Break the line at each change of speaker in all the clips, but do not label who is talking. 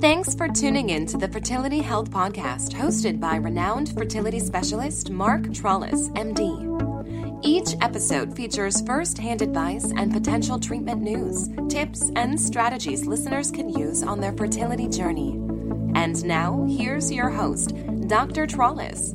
Thanks for tuning in to the Fertility Health Podcast, hosted by renowned fertility specialist Mark Trolice, MD. Each episode features first hand advice and potential treatment news, tips, and strategies listeners can use on their fertility journey. And now, here's your host, Dr. Trolice.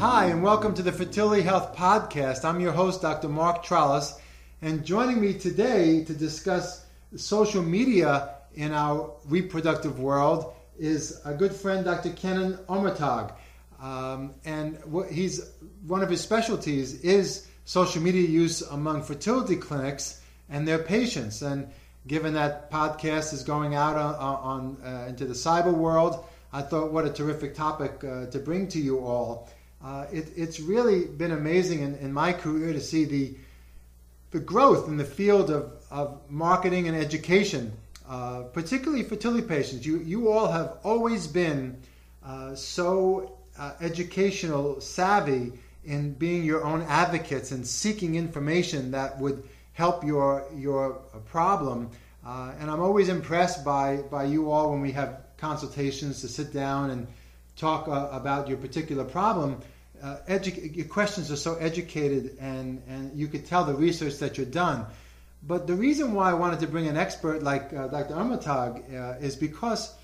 Hi, and welcome to the Fertility Health Podcast. I'm your host, Dr. Mark Trolice, and joining me today to discuss social media in our reproductive world is a good friend, Dr. Kenan Omurtag. Um, and he's one of his specialties is social media use among fertility clinics and their patients. And given that podcast is going out on, on uh, into the cyber world, I thought what a terrific topic uh, to bring to you all. Uh, it, it's really been amazing in, in, my career to see the the growth in the field of, of marketing and education uh, particularly fertility patients. You, you all have always been uh, so uh, educational savvy in being your own advocates and seeking information that would help your, your problem. Uh, and I'm always impressed by, by you all when we have consultations to sit down and talk uh, about your particular problem. Edu- your questions are so educated, and, and you could tell the research that you've done. But the reason why I wanted to bring an expert like uh, Dr. Omurtag uh, is because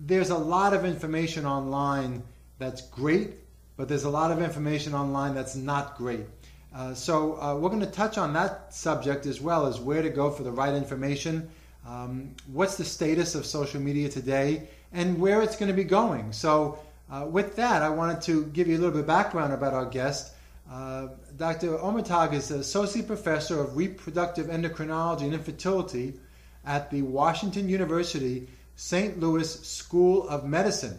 there's a lot of information online that's great, but there's a lot of information online that's not great. Uh, so uh, we're going to touch on that subject as well as where to go for the right information, um, what's the status of social media today, and where it's going to be going. So uh, with that, I wanted to give you a little bit of background about our guest. Uh, Dr. Omurtag is an Associate Professor of Reproductive Endocrinology and Infertility at the Washington University St. Louis School of Medicine.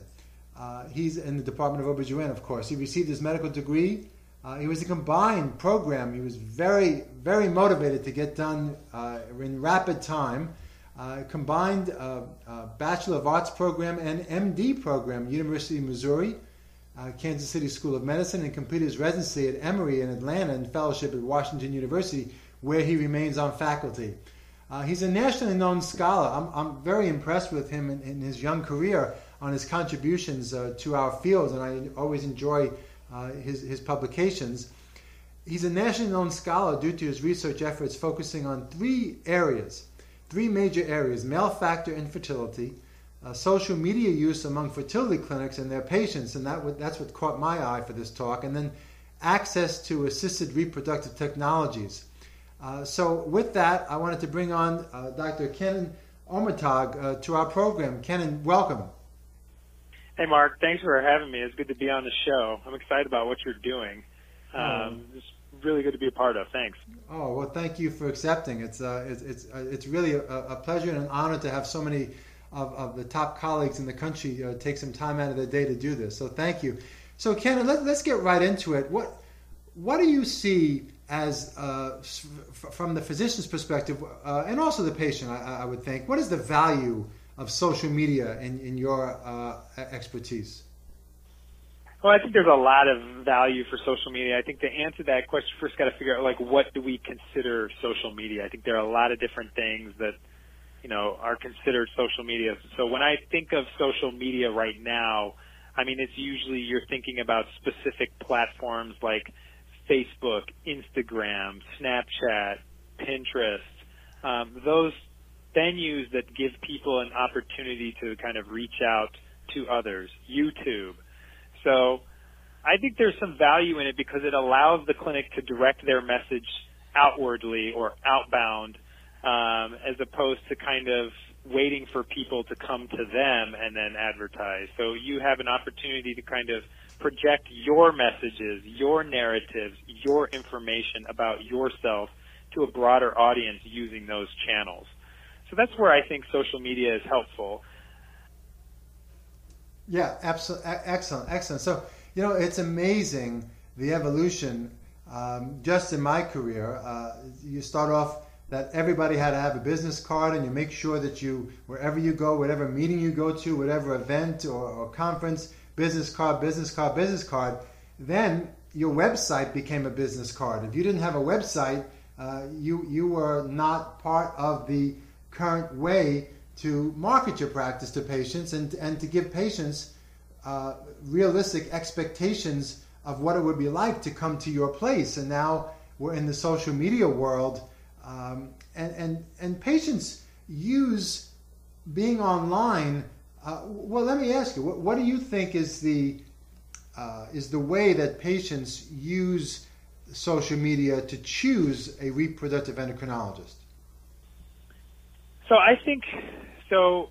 Uh, he's in the Department of OBGYN, of course. He received his medical degree. Uh, it was a combined program. He was very, very motivated to get done uh, in rapid time. Uh, combined Bachelor of Arts program and MD program, University of Missouri uh, Kansas City School of Medicine and completed his residency at Emory in Atlanta and fellowship at Washington University, where he remains on faculty. Uh, he's a nationally known scholar. I'm, I'm very impressed with him in, in his young career on his contributions uh, to our field, and I always enjoy uh, his, his publications. He's a nationally known scholar due to his research efforts focusing on three areas, three major areas male factor infertility, uh, social media use among fertility clinics and their patients, and that that's what caught my eye for this talk, and then access to assisted reproductive technologies. Uh, so, with that, I wanted to bring on uh, Dr. Kenan Omurtag uh, to our program. Kenan, welcome.
Hey, Mark. Thanks for having me. It's good to be on the show. I'm excited about what you're doing. Um, um, it's really good to be a part of. Thanks.
Oh well, thank you for accepting. It's uh, it's it's, uh, it's really a, a pleasure and an honor to have so many of, of the top colleagues in the country take some time out of their day to do this. So thank you. So Ken, let, us get right into it. What what do you see as uh, from the physician's perspective uh, and also the patient? I, I, would think. What is the value of social media in, in your uh, expertise?
Well, I think there's a lot of value for social media. I think to answer that question, first got to figure out like what do we consider social media. I think there are a lot of different things that you know, are considered social media. So when I think of social media right now, I mean, it's usually you're thinking about specific platforms like Facebook, Instagram, Snapchat, Pinterest, um, those venues that give people an opportunity to kind of reach out to others, YouTube. So I think there's some value in it because it allows the clinic to direct their message outwardly or outbound um, as opposed to kind of waiting for people to come to them and then advertise. So you have an opportunity to kind of project your messages, your narratives, your information about yourself to a broader audience using those channels. So that's where I think social media is helpful.
Yeah, absolutely, excellent, excellent. So you know, it's amazing the evolution. Um, just in my career, uh, you start off that everybody had to have a business card and you make sure that you wherever you go whatever meeting you go to whatever event or, or conference business card business card business card then your website became a business card if you didn't have a website uh, you you were not part of the current way to market your practice to patients and, and to give patients uh, realistic expectations of what it would be like to come to your place. And now we're in the social media world, um, and, and, and patients use being online. Uh, well, let me ask you, what, what do you think is the uh, is the way that patients use social media to choose a reproductive endocrinologist?
So I think so.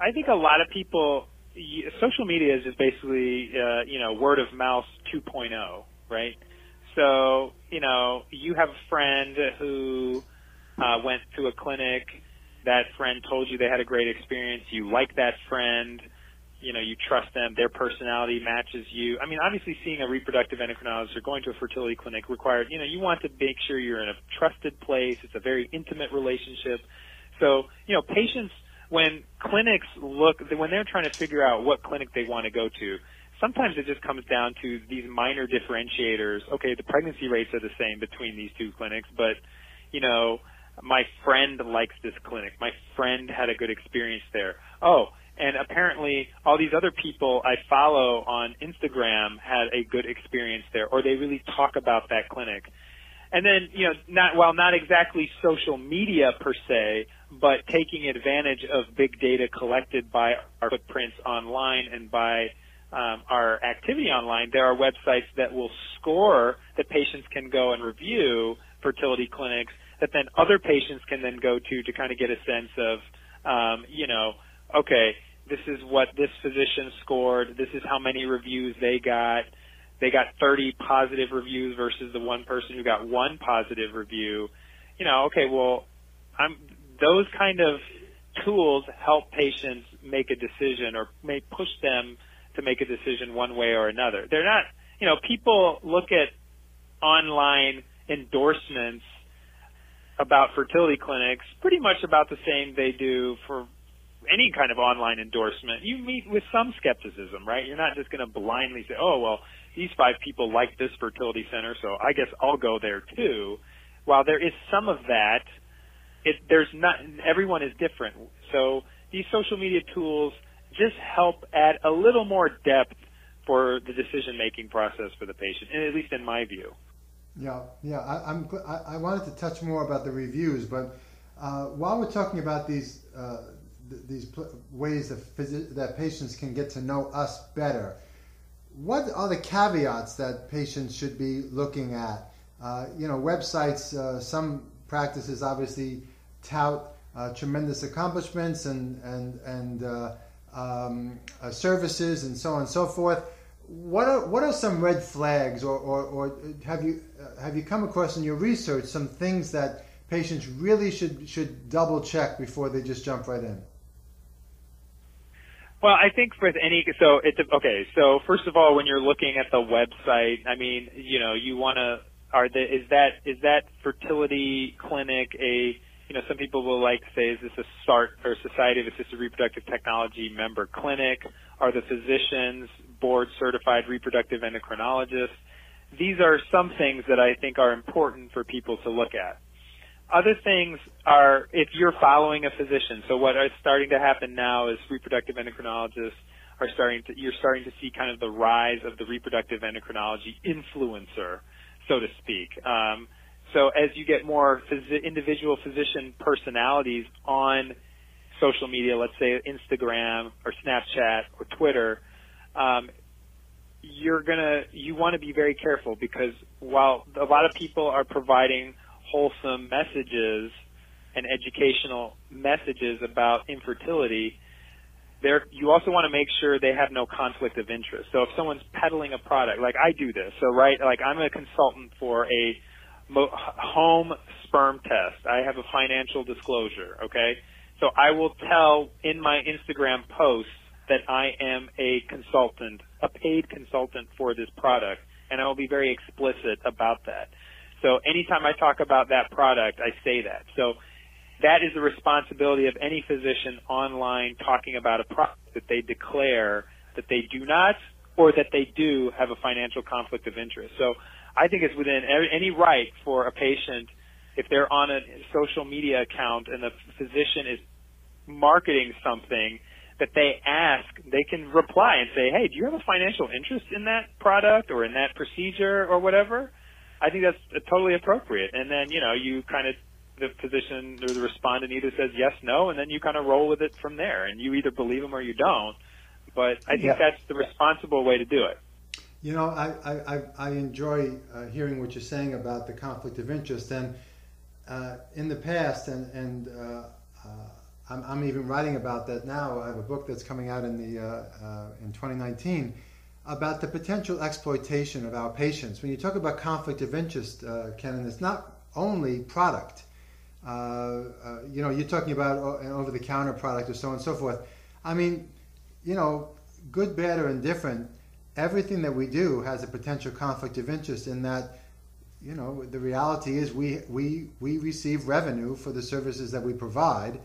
I think a lot of people. Social media is just basically, uh, you know, word of mouth 2.0, right? So, you know, you have a friend who uh, went to a clinic. That friend told you they had a great experience. You like that friend. You know you trust them. Their personality matches you. I mean obviously seeing a reproductive endocrinologist or going to a fertility clinic required you know you want to make sure you're in a trusted place. It's a very intimate relationship. So you know patients when clinics look when they're trying to figure out what clinic they want to go to sometimes it just comes down to these minor differentiators. Okay the pregnancy rates are the same between these two clinics but you know my friend likes this clinic. My friend had a good experience there. Oh and apparently all these other people I follow on Instagram had a good experience there, or they really talk about that clinic. And then, you know, not while not exactly social media per se, but taking advantage of big data collected by our footprints online and by um, our activity online, there are websites that will score that patients can go and review fertility clinics that then other patients can then go to to kind of get a sense of, um, you know, okay, this is what this physician scored. This is how many reviews they got. They got 30 positive reviews versus the one person who got one positive review. You know, okay, well, I'm those kind of tools help patients make a decision or may push them to make a decision one way or another. They're not, you know, people look at online endorsements about fertility clinics pretty much about the same they do for any kind of online endorsement, you meet with some skepticism, right? You're not just going to blindly say, "Oh, well, these five people like this fertility center, so I guess I'll go there too." While there is some of that, it there's not everyone is different. So these social media tools just help add a little more depth for the decision making process for the patient, and at least in my view.
Yeah, yeah. I, am I, wanted to touch more about the reviews, but uh, while we're talking about these uh, these pl- ways that, phys- that patients can get to know us better. What are the caveats that patients should be looking at? Uh, you know, websites, uh, some practices obviously tout uh, tremendous accomplishments and, and, and uh, um, uh, services and so on and so forth. What are, what are some red flags, or, or, or have, you, uh, have you come across in your research some things that patients really should, should double check before they just jump right in?
Well, I think with any so it's okay. So first of all, when you're looking at the website, I mean, you know, you want to are the is that is that fertility clinic a you know some people will like to say is this a SART or Society of Assisted Reproductive Technology member clinic? Are the physicians board certified reproductive endocrinologists? These are some things that I think are important for people to look at. Other things are if you're following a physician. So what is starting to happen now is reproductive endocrinologists are starting to you're starting to see kind of the rise of the reproductive endocrinology influencer, so to speak. Um, so as you get more phys- individual physician personalities on social media, let's say Instagram or Snapchat or Twitter, um, you're gonna you want to be very careful because while a lot of people are providing wholesome messages and educational messages about infertility, there you also want to make sure they have no conflict of interest. So if someone's peddling a product, like I do this, so right, like I'm a consultant for a home sperm test. I have a financial disclosure, okay? So I will tell in my Instagram posts that I am a consultant, a paid consultant for this product, and I will be very explicit about that. So anytime I talk about that product, I say that. So that is the responsibility of any physician online talking about a product that they declare that they do not or that they do have a financial conflict of interest. So I think it's within any right for a patient if they're on a social media account and the physician is marketing something that they ask, they can reply and say, "Hey, do you have a financial interest in that product or in that procedure or whatever?" I think that's totally appropriate. And then you know you kind of the physician or the respondent either says yes, no, and then you kind of roll with it from there, and you either believe them or you don't. But I think yeah. that's the responsible way to do it.
You know, I I, I enjoy uh, hearing what you're saying about the conflict of interest, and uh, in the past, and and uh, uh I'm, I'm, even writing about that now. I have a book that's coming out in the uh, uh, in 2019 about the potential exploitation of our patients. When you talk about conflict of interest, Kenan, it's not only product. Uh, uh, you know, you're talking about an over-the-counter product or so on and so forth. I mean, you know, good, bad, or indifferent, everything that we do has a potential conflict of interest in that, you know, the reality is we, we, we receive revenue for the services that we provide.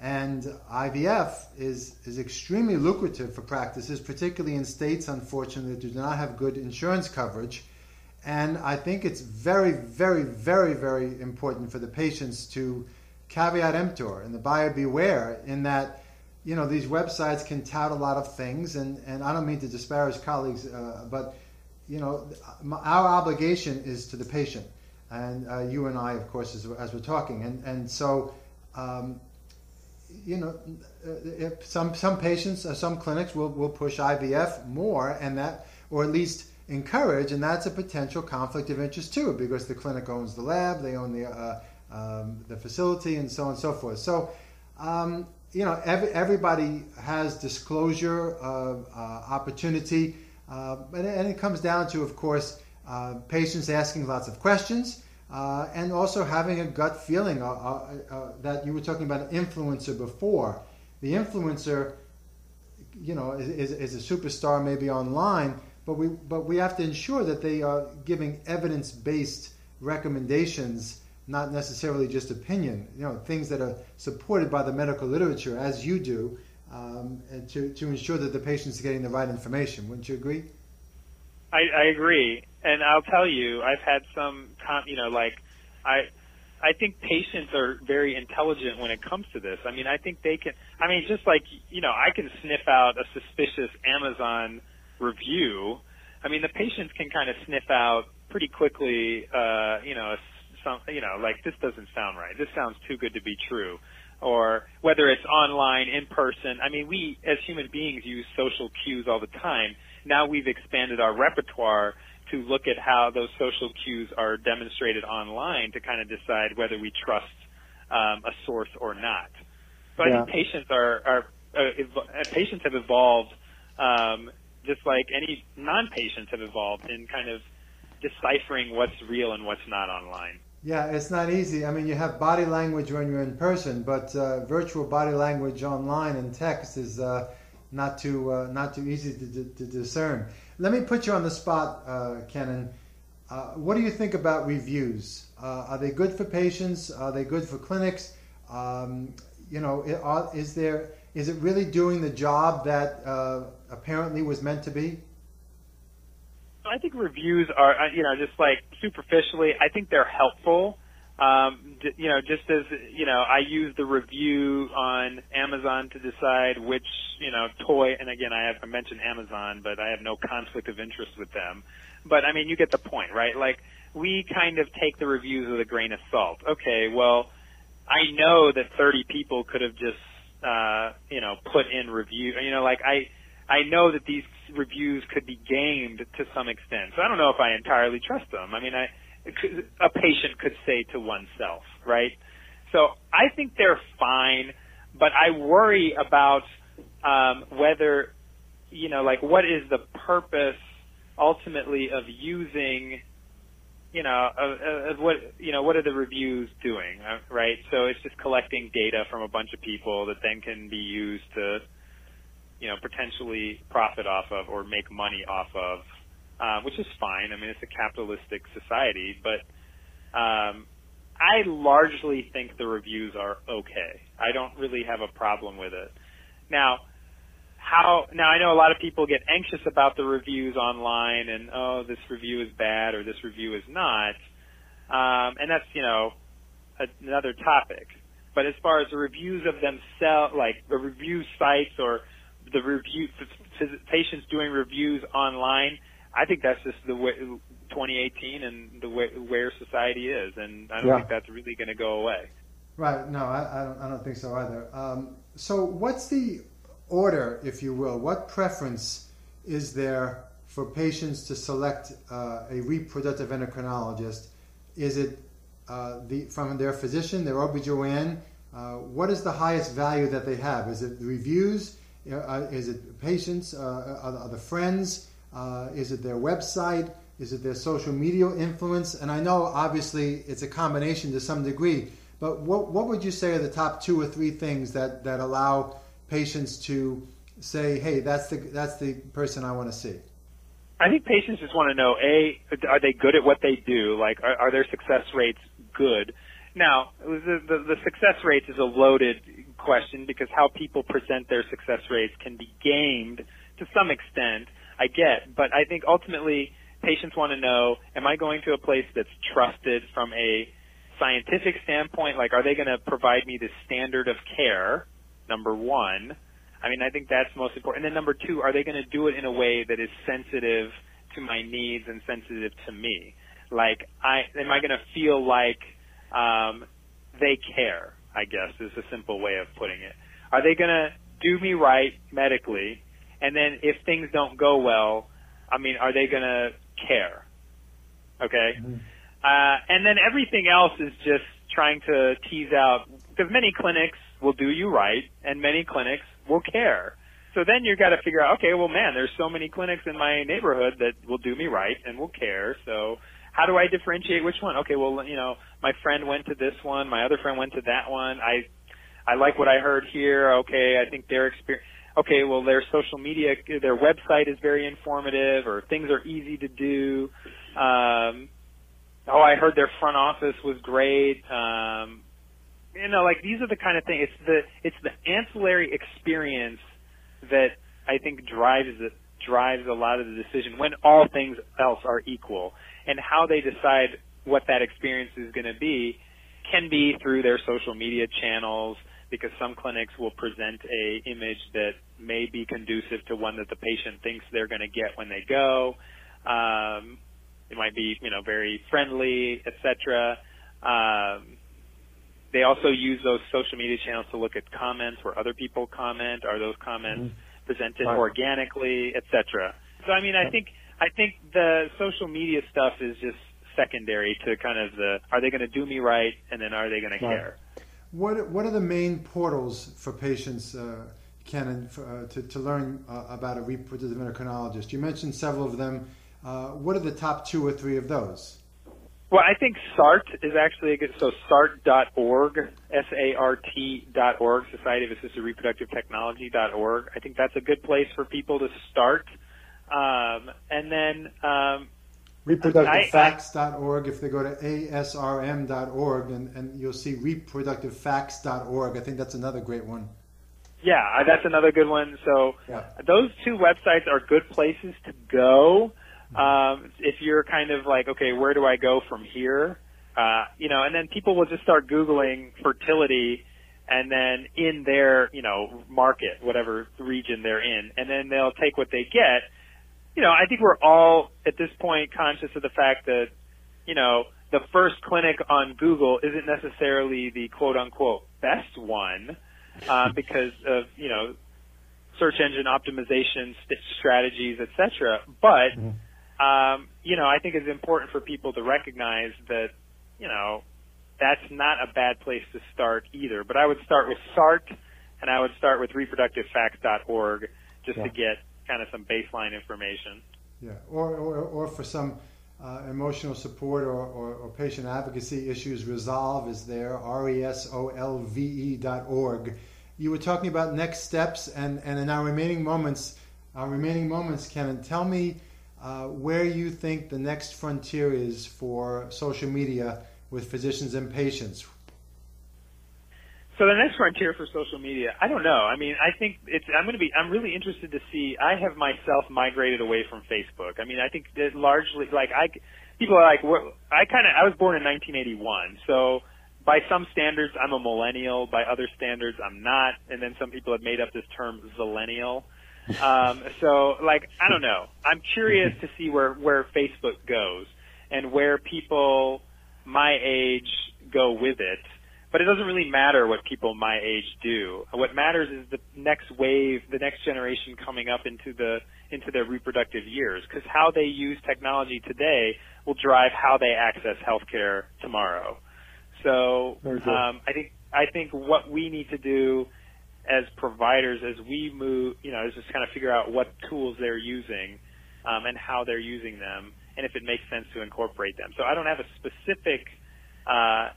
And IVF is, is extremely lucrative for practices, particularly in states, unfortunately, that do not have good insurance coverage. And I think it's very, very, very, very important for the patients to caveat emptor and the buyer beware in that, you know, these websites can tout a lot of things. And, and I don't mean to disparage colleagues, uh, but, you know, our obligation is to the patient. And uh, you and I, of course, as, as we're talking. And, and so, um, you know, uh, some, some patients, uh, some clinics will, will push IVF more, and that, or at least encourage, and that's a potential conflict of interest too, because the clinic owns the lab, they own the uh, um, the facility, and so on and so forth. So, um, you know, every, everybody has disclosure uh, opportunity, uh, and, and, it comes down to, of course, uh, patients asking lots of questions. Uh, and also having a gut feeling uh, that you were talking about an influencer before. The influencer, you know, is, is a superstar maybe online, but we but we have to ensure that they are giving evidence based recommendations, not necessarily just opinion. You know, things that are supported by the medical literature, as you do, um, to to ensure that the patient's getting the right information. Wouldn't you agree?
I, I agree, and I'll tell you, I've had some, you know, like I. I think patients are very intelligent when it comes to this. I mean, I think they can. I mean, just like you know, I can sniff out a suspicious Amazon review, I mean, the patients can kind of sniff out pretty quickly, uh, you know, some, you know, like this doesn't sound right. This sounds too good to be true. Or whether it's online, in person. I mean, we as human beings use social cues all the time. Now we've expanded our repertoire to look at how those social cues are demonstrated online to kind of decide whether we trust um, a source or not. So yeah. I think patients are, are uh, ev- patients have evolved um, just like any non-patients have evolved in kind of deciphering what's real and what's not online.
Yeah, it's not easy. I mean, you have body language when you're in person, but uh, virtual body language online and text is uh, not too uh, not too easy to, to, discern. Let me put you on the spot, uh, Kenan. Uh, what do you think about reviews? Uh, are they good for patients? Are they good for clinics? Um, you know, is there is it really doing the job that uh, apparently was meant to be?
I think reviews are, uh, you know, just like superficially, I think they're helpful. Um, you know, just as, you know, I use the review on Amazon to decide which, you know, toy, and again, I have I mentioned Amazon, but I have no conflict of interest with them. But I mean, you get the point, right? Like, we kind of take the reviews with a grain of salt. Okay, well, I know that 30 people could have just uh, you know, put in review. You know, like I, I know that these reviews could be gamed to some extent. So I don't know if I entirely trust them. I mean, I, a patient could say to oneself, right? So I think they're fine, but I worry about um, whether, you know, like what is the purpose ultimately of using you know, of, of what you know, what are the reviews doing, uh, right? So it's just collecting data from a bunch of people that then can be used to, you know, potentially profit off of or make money off of, uh, which is fine. I mean, it's a capitalistic society, but um, I largely think the reviews are okay. I don't really have a problem with it. Now, how now I know a lot of people get anxious about the reviews online and oh this review is bad or this review is not um, and that's you know a, another topic But as far as the reviews of themselves, like the review sites or the review patients doing reviews online, I think that's just the way 2018 and the way where society is, and I don't yeah. think that's really going to go away.
Right. No, I, I, don't. I don't think so either. Um, so, what's the order, if you will? What preference is there for patients to select uh, a reproductive endocrinologist? Is it uh, the, from their physician, their OBGYN? Uh, what is the highest value that they have? Is it reviews? Uh, is it patients? Uh, are, are the friends? Uh, is it their website? Is it their social media influence? And I know obviously it's a combination to some degree, but what, what would you say are the top two or three things that, that allow patients to say, hey, that's the, that's the person I want to see?
I think patients just want to know, A, are they good at what they do? Like, are, are their success rates good? Now, the, the, the success rates is a loaded question because how people present their success rates can be gamed to some extent. I get, but I think ultimately patients want to know, am I going to a place that's trusted from a scientific standpoint? Like, are they going to provide me the standard of care? Number one. I mean, I think that's most important. And then number two, are they going to do it in a way that is sensitive to my needs and sensitive to me? Like, I am I going to feel like um, they care? I guess is a simple way of putting it. Are they going to do me right medically? And then if things don't go well, I mean, are they going to care. Okay? Mm-hmm. Uh, and then everything else is just trying to tease out, because many clinics will do you right, and many clinics will care. So then you've got to figure out, okay, well, man, there's so many clinics in my neighborhood that will do me right and will care. So how do I differentiate which one? Okay, well, you know, my friend went to this one, my other friend went to that one. I, I like what I heard here. Okay, I think their experience okay, well, their social media, their website is very informative, or things are easy to do. Um, oh, I heard their front office was great. Um, you know, like these are the kind of things. It's the it's the ancillary experience that I think drives it drives a lot of the decision when all things else are equal, and how they decide what that experience is going to be can be through their social media channels because some clinics will present a image that may be conducive to one that the patient thinks they're going to get when they go. Um, it might be, you know, very friendly, etc. Um, they also use those social media channels to look at comments where other people comment. Are those comments mm-hmm. presented right. organically, etc. So, I mean, I think I think the social media stuff is just secondary to kind of the are they going to do me right, and then are they going right. to care?
What What are the main portals for patients? Uh, Ken, uh, to, to learn uh, about a reproductive endocrinologist? You mentioned several of them. Uh, what are the top two or three of those?
Well, I think SART is actually a good, so SART.org, S-A-R-T dot org, Society of Assisted Reproductive Technology dot org. I think that's a good place for people to start. Um, and then, um,
reproductivefacts.org if they go to asrm.org and, and you'll see reproductivefacts.org i think that's another great one
yeah, that's another good one. So yeah. those two websites are good places to go. Um, if you're kind of like, okay, where do I go from here? Uh, you know, and then people will just start Googling fertility and then in their, you know, market, whatever region they're in, and then they'll take what they get. You know, I think we're all at this point conscious of the fact that, you know, the first clinic on Google isn't necessarily the quote unquote best one uh, because of you know search engine optimization st- strategies, etc. But mm-hmm. um, you know, I think it's important for people to recognize that you know that's not a bad place to start either. But I would start with SART, and I would start with reproductivefacts.org just yeah. to get kind of some baseline information.
Yeah, or or, or for some. Uh, emotional support or, or, or, patient advocacy issues resolve is there r-e-s-o-l-v-e dot org you were talking about next steps, and, and in our remaining moments, our remaining moments, Ken, tell me uh, where you think the next frontier is for social media with physicians and patients.
So the next frontier for social media, I don't know. I mean, I think it's. I'm going to be. I'm really interested to see. I have myself migrated away from Facebook. I mean, I think that largely, like I, people are like, I kind of. I was born in 1981, so by some standards, I'm a millennial. By other standards, I'm not. And then some people have made up this term zillennial. Um, so, like, I don't know. I'm curious to see where where Facebook goes and where people my age go with it. But it doesn't really matter what people my age do. What matters is the next wave, the next generation coming up into the into their reproductive years, because how they use technology today will drive how they access healthcare tomorrow. So um, I think I think what we need to do as providers, as we move, you know, is just kind of figure out what tools they're using um, and how they're using them, and if it makes sense to incorporate them. So I don't have a specific uh,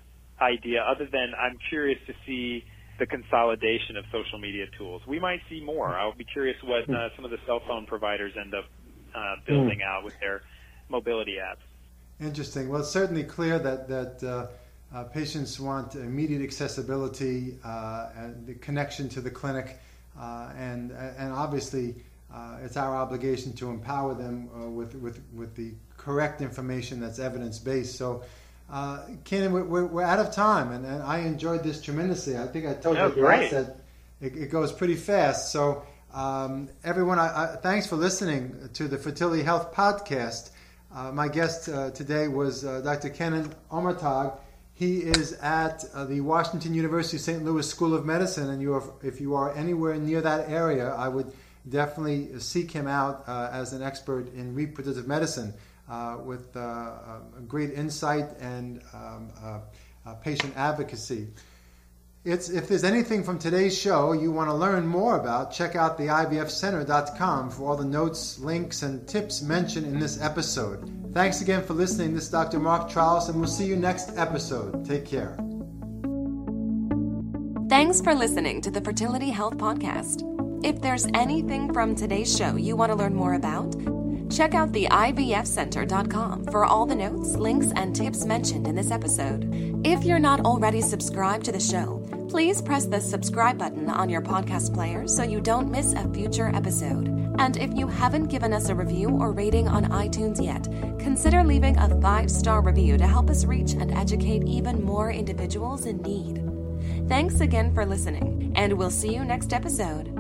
idea other than I'm curious to see the consolidation of social media tools. We might see more. I'll be curious what uh, some of the cell phone providers end up uh, building out with their mobility apps.
Interesting. Well, it's certainly clear that that uh, uh, patients want immediate accessibility uh, and the connection to the clinic, uh, and and obviously uh, it's our obligation to empower them uh, with, with with the correct information that's evidence based. So. Uh, Kenan, we're, we're, out of time, and, and, I enjoyed this tremendously. I think I told you
great.
that it, it, goes pretty fast. So, um, everyone, I, I, thanks for listening to the Fertility Health Podcast. Uh, my guest uh, today was uh, Dr. Kenan Omurtag. He is at uh, the Washington University St. Louis School of Medicine, and you are, if you are anywhere near that area, I would definitely seek him out uh, as an expert in reproductive medicine with uh, great insight and um, uh, patient advocacy. It's, if there's anything from today's show you want to learn more about, check out the IVFcenter.com for all the notes, links, and tips mentioned in this episode. Thanks again for listening. This is Dr. Mark Trolice, and we'll see you next episode. Take care.
Thanks for listening to the Fertility Health Podcast. If there's anything from today's show you want to learn more about, check out the IVFcenter.com for all the notes, links, and tips mentioned in this episode. If you're not already subscribed to the show, please press the subscribe button on your podcast player so you don't miss a future episode. And if you haven't given us a review or rating on iTunes yet, consider leaving a five star review to help us reach and educate even more individuals in need. Thanks again for listening, and we'll see you next episode.